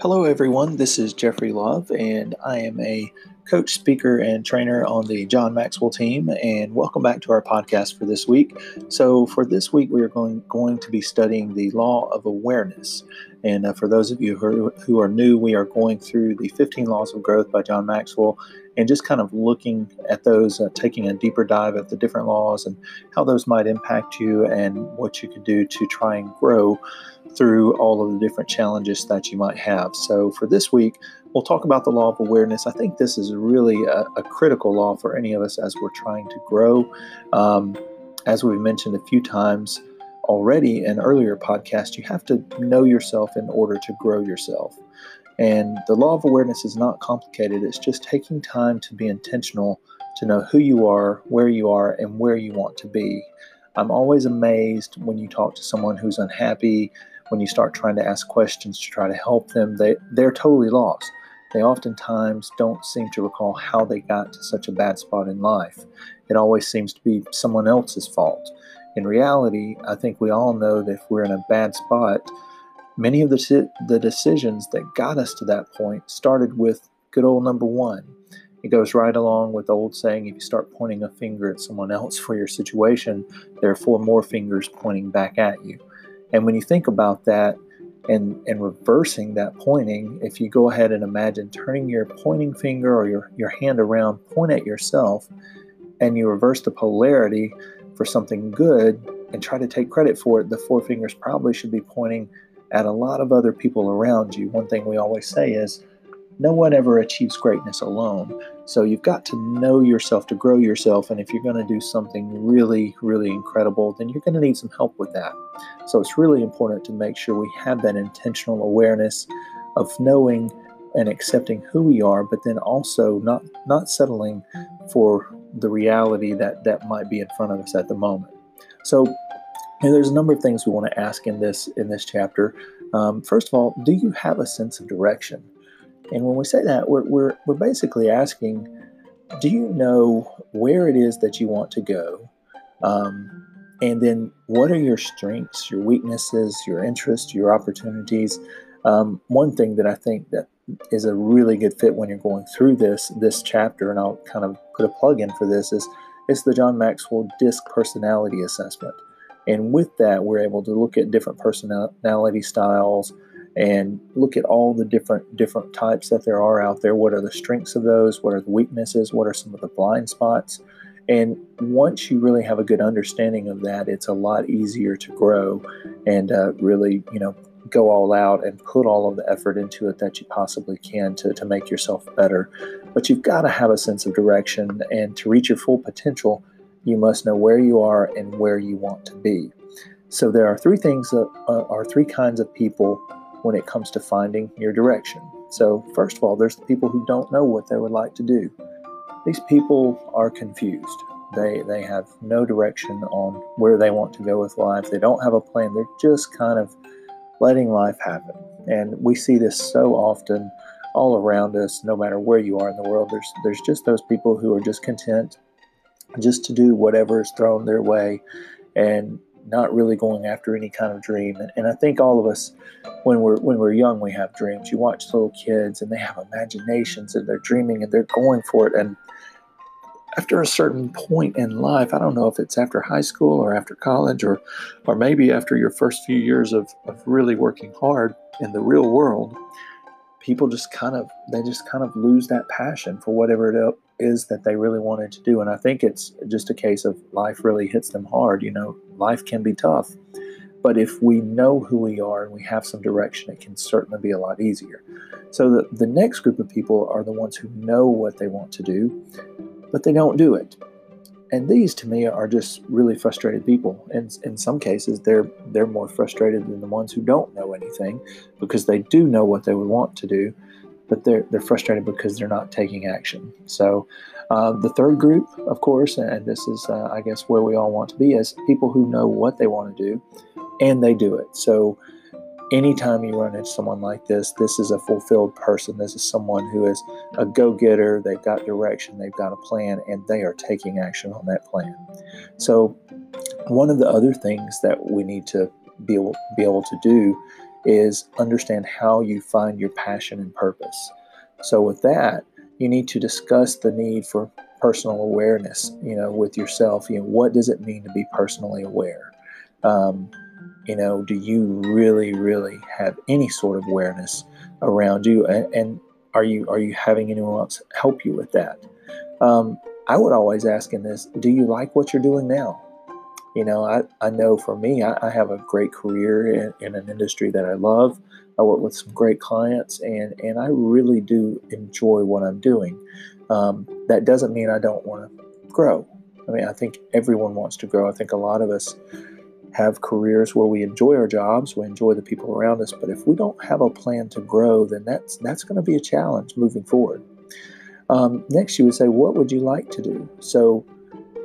Hello, everyone. This is Geoffrey Love, and I am a coach, speaker, and trainer on the John Maxwell team. And welcome back to our podcast for this week. So, for this week, we are going, going to be studying the law of awareness. And uh, for those of you who are, who are new, we are going through the 15 Laws of Growth by John Maxwell and just kind of looking at those, uh, taking a deeper dive at the different laws and how those might impact you and what you could do to try and grow through all of the different challenges that you might have. So, for this week, we'll talk about the law of awareness. I think this is really a, a critical law for any of us as we're trying to grow. Um, as we've mentioned a few times already in earlier podcasts, you have to know yourself in order to grow yourself. And the law of awareness is not complicated, it's just taking time to be intentional to know who you are, where you are, and where you want to be. I'm always amazed when you talk to someone who's unhappy, when you start trying to ask questions to try to help them, they, they're totally lost. They oftentimes don't seem to recall how they got to such a bad spot in life. It always seems to be someone else's fault. In reality, I think we all know that if we're in a bad spot, many of the, the decisions that got us to that point started with good old number one. It goes right along with the old saying if you start pointing a finger at someone else for your situation, there are four more fingers pointing back at you. And when you think about that and, and reversing that pointing, if you go ahead and imagine turning your pointing finger or your, your hand around, point at yourself, and you reverse the polarity for something good and try to take credit for it, the four fingers probably should be pointing at a lot of other people around you. One thing we always say is, no one ever achieves greatness alone. So you've got to know yourself to grow yourself. And if you're going to do something really, really incredible, then you're going to need some help with that. So it's really important to make sure we have that intentional awareness of knowing and accepting who we are, but then also not not settling for the reality that that might be in front of us at the moment. So and there's a number of things we want to ask in this in this chapter. Um, first of all, do you have a sense of direction? And when we say that, we're, we're, we're basically asking do you know where it is that you want to go? Um, and then what are your strengths, your weaknesses, your interests, your opportunities? Um, one thing that I think that is a really good fit when you're going through this this chapter, and I'll kind of put a plug in for this, is it's the John Maxwell DISC personality assessment. And with that, we're able to look at different personality styles, and look at all the different different types that there are out there. What are the strengths of those? What are the weaknesses? What are some of the blind spots? And once you really have a good understanding of that, it's a lot easier to grow and uh, really, you know, go all out and put all of the effort into it that you possibly can to, to make yourself better. But you've got to have a sense of direction, and to reach your full potential, you must know where you are and where you want to be. So there are three things that uh, are three kinds of people when it comes to finding your direction. So, first of all, there's the people who don't know what they would like to do. These people are confused. They, they have no direction on where they want to go with life. They don't have a plan. They're just kind of letting life happen. And we see this so often all around us, no matter where you are in the world. There's, there's just those people who are just content just to do whatever is thrown their way and not really going after any kind of dream. And, and I think all of us, when we're when we're young, we have dreams. You watch little kids, and they have imaginations, and they're dreaming, and they're going for it. And after a certain point in life, I don't know if it's after high school or after college, or or maybe after your first few years of, of really working hard in the real world, people just kind of they just kind of lose that passion for whatever it is that they really wanted to do. And I think it's just a case of life really hits them hard. You know, life can be tough. But if we know who we are and we have some direction, it can certainly be a lot easier. So the, the next group of people are the ones who know what they want to do, but they don't do it. And these to me are just really frustrated people. And in some cases they're they're more frustrated than the ones who don't know anything because they do know what they would want to do, but they're they're frustrated because they're not taking action. So uh, the third group, of course, and this is uh, I guess where we all want to be, is people who know what they want to do, and they do it. So anytime you run into someone like this, this is a fulfilled person. This is someone who is a go getter. They've got direction, they've got a plan, and they are taking action on that plan. So, one of the other things that we need to be able, be able to do is understand how you find your passion and purpose. So, with that, you need to discuss the need for personal awareness, you know, with yourself. You know, what does it mean to be personally aware? Um, you know, do you really, really have any sort of awareness around you? And, and are you are you having anyone else help you with that? Um, I would always ask in this, do you like what you're doing now? You know, I, I know for me, I, I have a great career in, in, an industry that I love. I work with some great clients, and, and I really do enjoy what I'm doing. Um, that doesn't mean I don't want to grow. I mean, I think everyone wants to grow. I think a lot of us have careers where we enjoy our jobs, we enjoy the people around us, but if we don't have a plan to grow, then that's that's going to be a challenge moving forward. Um, next, you would say, what would you like to do? So,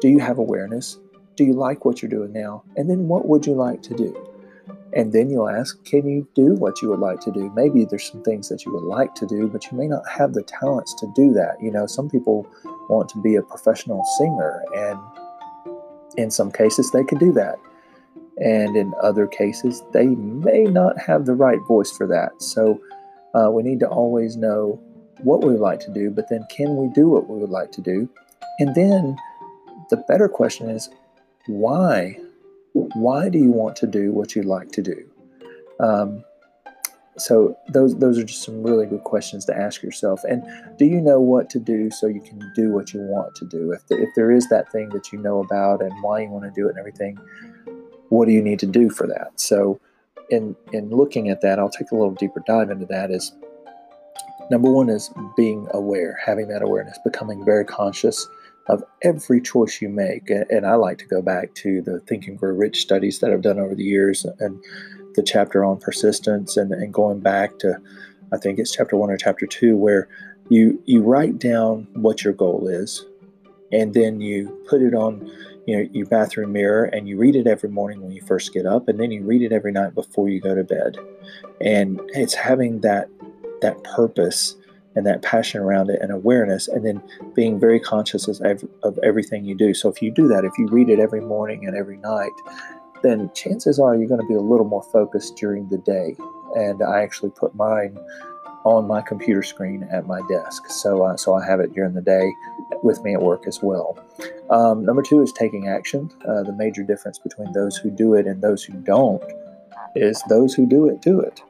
do you have awareness? Do you like what you're doing now? And then, what would you like to do? And then you'll ask, can you do what you would like to do? Maybe there's some things that you would like to do, but you may not have the talents to do that. You know, some people want to be a professional singer, and in some cases, they can do that. And in other cases, they may not have the right voice for that. So, uh, we need to always know what we would like to do, but then can we do what we would like to do? And then the better question is why? Why do you want to do what you'd like to do? Um, so those those are just some really good questions to ask yourself. And do you know what to do so you can do what you want to do? If the, if there is that thing that you know about and why you want to do it and everything, what do you need to do for that? So in in looking at that, I'll take a little deeper dive into that. Is Number one is being aware, having that awareness, becoming very conscious of every choice you make. And I like to go back to the Think and Grow Rich studies that I've done over the years and the chapter on persistence and, and going back to, I think it's chapter one or chapter two, where you, you write down what your goal is and then you put it on you know your bathroom mirror and you read it every morning when you first get up and then you read it every night before you go to bed and it's having that that purpose and that passion around it and awareness, and then being very conscious of, of everything you do. So if you do that, if you read it every morning and every night, then chances are you're going to be a little more focused during the day. And I actually put mine on my computer screen at my desk, so uh, so I have it during the day with me at work as well. Um, number two is taking action. Uh, the major difference between those who do it and those who don't is those who do it do it.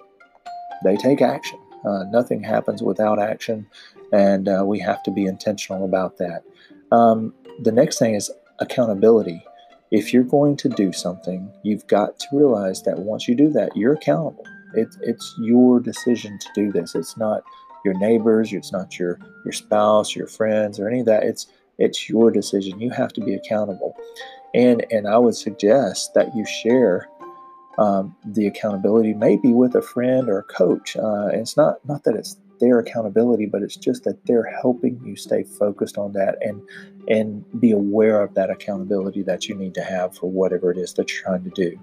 They take action. Uh, nothing happens without action, and uh, we have to be intentional about that. Um, the next thing is accountability. If you're going to do something, you've got to realize that once you do that, you're accountable. It, it's your decision to do this. It's not your neighbors. It's not your your spouse, your friends, or any of that. It's it's your decision. You have to be accountable, and and I would suggest that you share um, the accountability maybe with a friend or a coach. Uh, it's not not that it's their accountability, but it's just that they're helping you stay focused on that and and be aware of that accountability that you need to have for whatever it is that you're trying to do.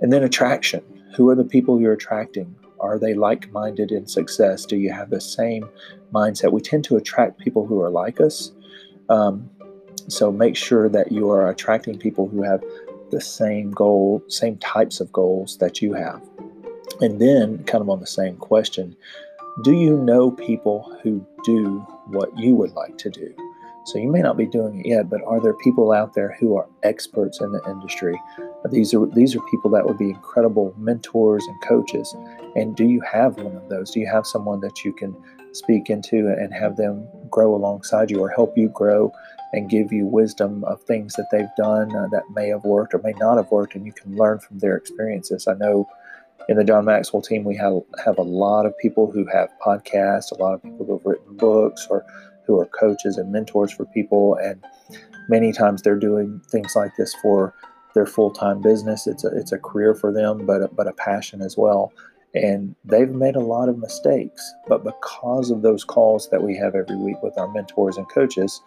And then attraction. Who are the people you're attracting? Are they like minded in success? Do you have the same mindset? We tend to attract people who are like us. Um, so make sure that you are attracting people who have the same goal, same types of goals that you have. And then, kind of on the same question, do you know people who do what you would like to do? So you may not be doing it yet, but are there people out there who are experts in the industry? These are these are people that would be incredible mentors and coaches. And do you have one of those? Do you have someone that you can speak into and have them grow alongside you or help you grow and give you wisdom of things that they've done uh, that may have worked or may not have worked, and you can learn from their experiences. I know in the John Maxwell team, we have, have a lot of people who have podcasts, a lot of people who have written books, or who are coaches and mentors for people. And many times they're doing things like this for their full time business. It's a, it's a career for them, but a, but a passion as well. And they've made a lot of mistakes. But because of those calls that we have every week with our mentors and coaches,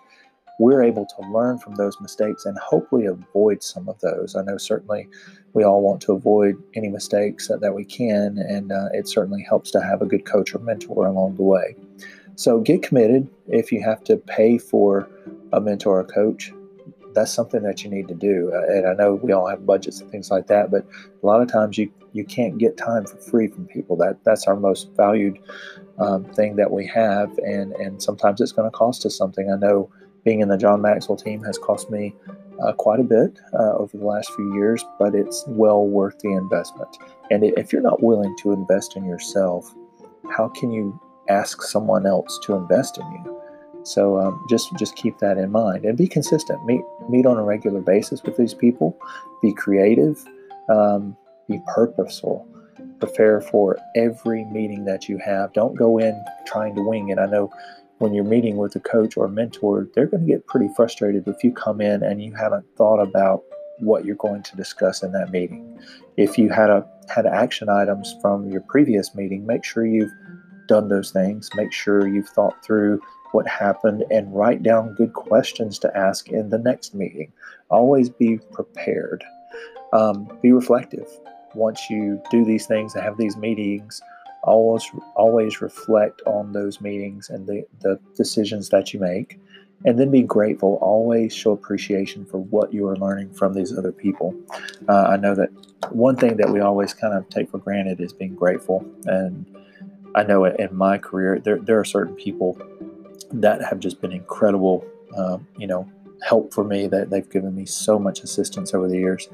we're able to learn from those mistakes and hopefully avoid some of those. I know certainly we all want to avoid any mistakes that, that we can, and uh, it certainly helps to have a good coach or mentor along the way. So get committed. If you have to pay for a mentor or coach, that's something that you need to do. Uh, and I know we all have budgets and things like that, but a lot of times you you can't get time for free from people. That that's our most valued um, thing that we have, and and sometimes it's going to cost us something. I know being in the John Maxwell team has cost me uh, quite a bit uh, over the last few years, but it's well worth the investment. And if you're not willing to invest in yourself, how can you ask someone else to invest in you? So um, just just keep that in mind and be consistent. Meet meet on a regular basis with these people. Be creative. Um, be purposeful. Prepare for every meeting that you have. Don't go in trying to wing it. I know when you're meeting with a coach or a mentor, they're going to get pretty frustrated if you come in and you haven't thought about what you're going to discuss in that meeting. If you had a had action items from your previous meeting, make sure you've done those things. Make sure you've thought through what happened and write down good questions to ask in the next meeting. Always be prepared. Um, be reflective. Once you do these things and have these meetings, always always reflect on those meetings and the, the decisions that you make. And then be grateful. Always show appreciation for what you are learning from these other people. Uh, I know that one thing that we always kind of take for granted is being grateful. And I know in my career, there, there are certain people that have just been incredible, um, you know, help for me that they've given me so much assistance over the years.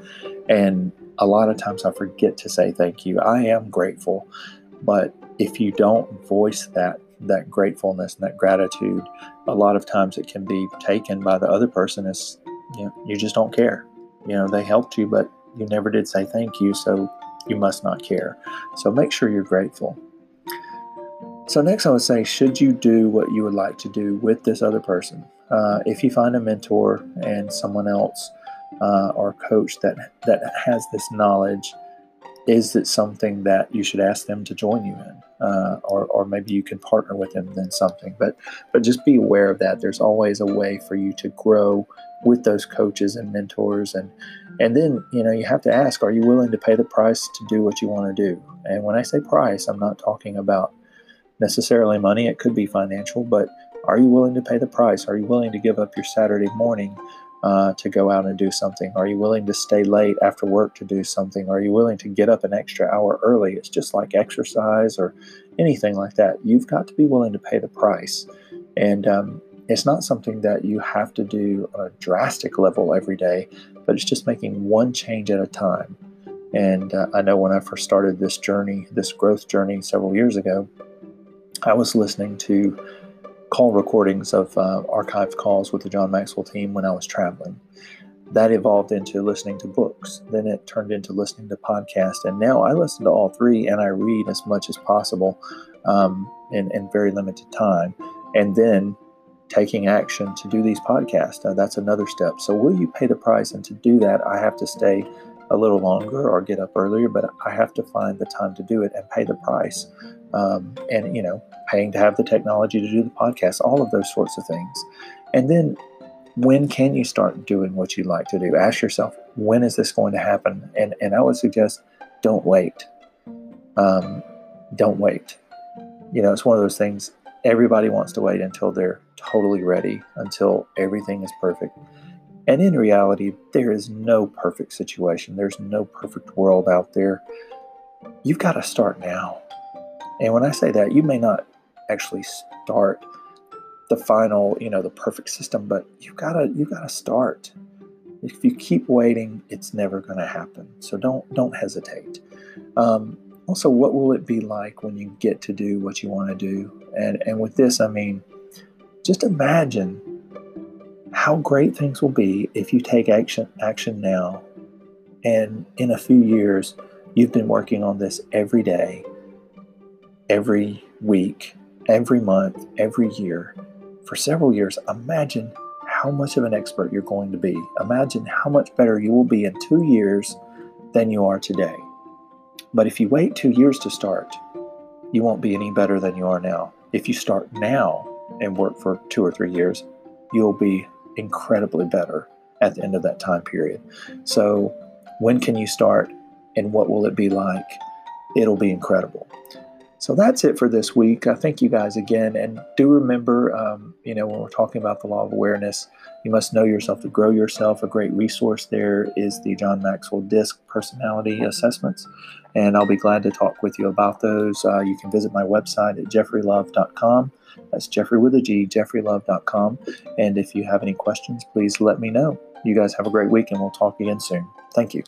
And a lot of times I forget to say thank you. I am grateful, but if you don't voice that that gratefulness and that gratitude, a lot of times it can be taken by the other person as you know, you just don't care. You know, they helped you, but you never did say thank you, so you must not care. So make sure you're grateful. So, next, I would say, should you do what you would like to do with this other person? Uh, if you find a mentor and someone else uh, or coach that, that has this knowledge, is it something that you should ask them to join you in? Uh, or, or maybe you can partner with them in something. But, but just be aware of that. There's always a way for you to grow with those coaches and mentors. And, and then, you know, you have to ask, are you willing to pay the price to do what you want to do? And when I say price, I'm not talking about necessarily money, it could be financial, but are you willing to pay the price? Are you willing to give up your Saturday morning uh, to go out and do something? Are you willing to stay late after work to do something? Are you willing to get up an extra hour early? It's just like exercise or anything like that. You've got to be willing to pay the price. And um, it's not something that you have to do on a drastic level every day, but it's just making one change at a time. And uh, I know when I first started this journey, this growth journey several years ago, I was listening to call recordings of uh, archived calls with the John Maxwell team when I was traveling. That evolved into listening to books. Then it turned into listening to podcasts. And now I listen to all three and I read as much as possible um, in, in very limited time. And then taking action to do these podcasts. Uh, that's another step. So, will you pay the price? And to do that, I have to stay a little longer or get up earlier, but I have to find the time to do it and pay the price. Um, and, you know, paying to have the technology to do the podcast, all of those sorts of things. And then when can you start doing what you like to do? Ask yourself, when is this going to happen? And, and I would suggest don't wait. Um, don't wait. You know, it's one of those things everybody wants to wait until they're totally ready, until everything is perfect. And in reality, there is no perfect situation. There's no perfect world out there. You've got to start now. And when I say that, you may not actually start the final, you know, the perfect system, but you've got to you got to start. If you keep waiting, it's never going to happen. So don't don't hesitate. Um, also, what will it be like when you get to do what you want to do? And and with this, I mean, just imagine how great things will be if you take action action now and in a few years you've been working on this every day every week every month every year for several years imagine how much of an expert you're going to be imagine how much better you will be in two years than you are today but if you wait two years to start you won't be any better than you are now if you start now and work for two or three years you'll be incredibly better at the end of that time period. So, when can you start and what will it be like? It'll be incredible. So that's it for this week. I thank you guys again. And do remember, um, you know, when we're talking about the law of awareness, you must know yourself to grow yourself. A great resource there is the John Maxwell DISC personality assessments. And I'll be glad to talk with you about those. Uh, you can visit my website at geoffreylove.com. That's Geoffrey with a G, geoffreylove.com. And if you have any questions, please let me know. You guys have a great week and we'll talk again soon. Thank you.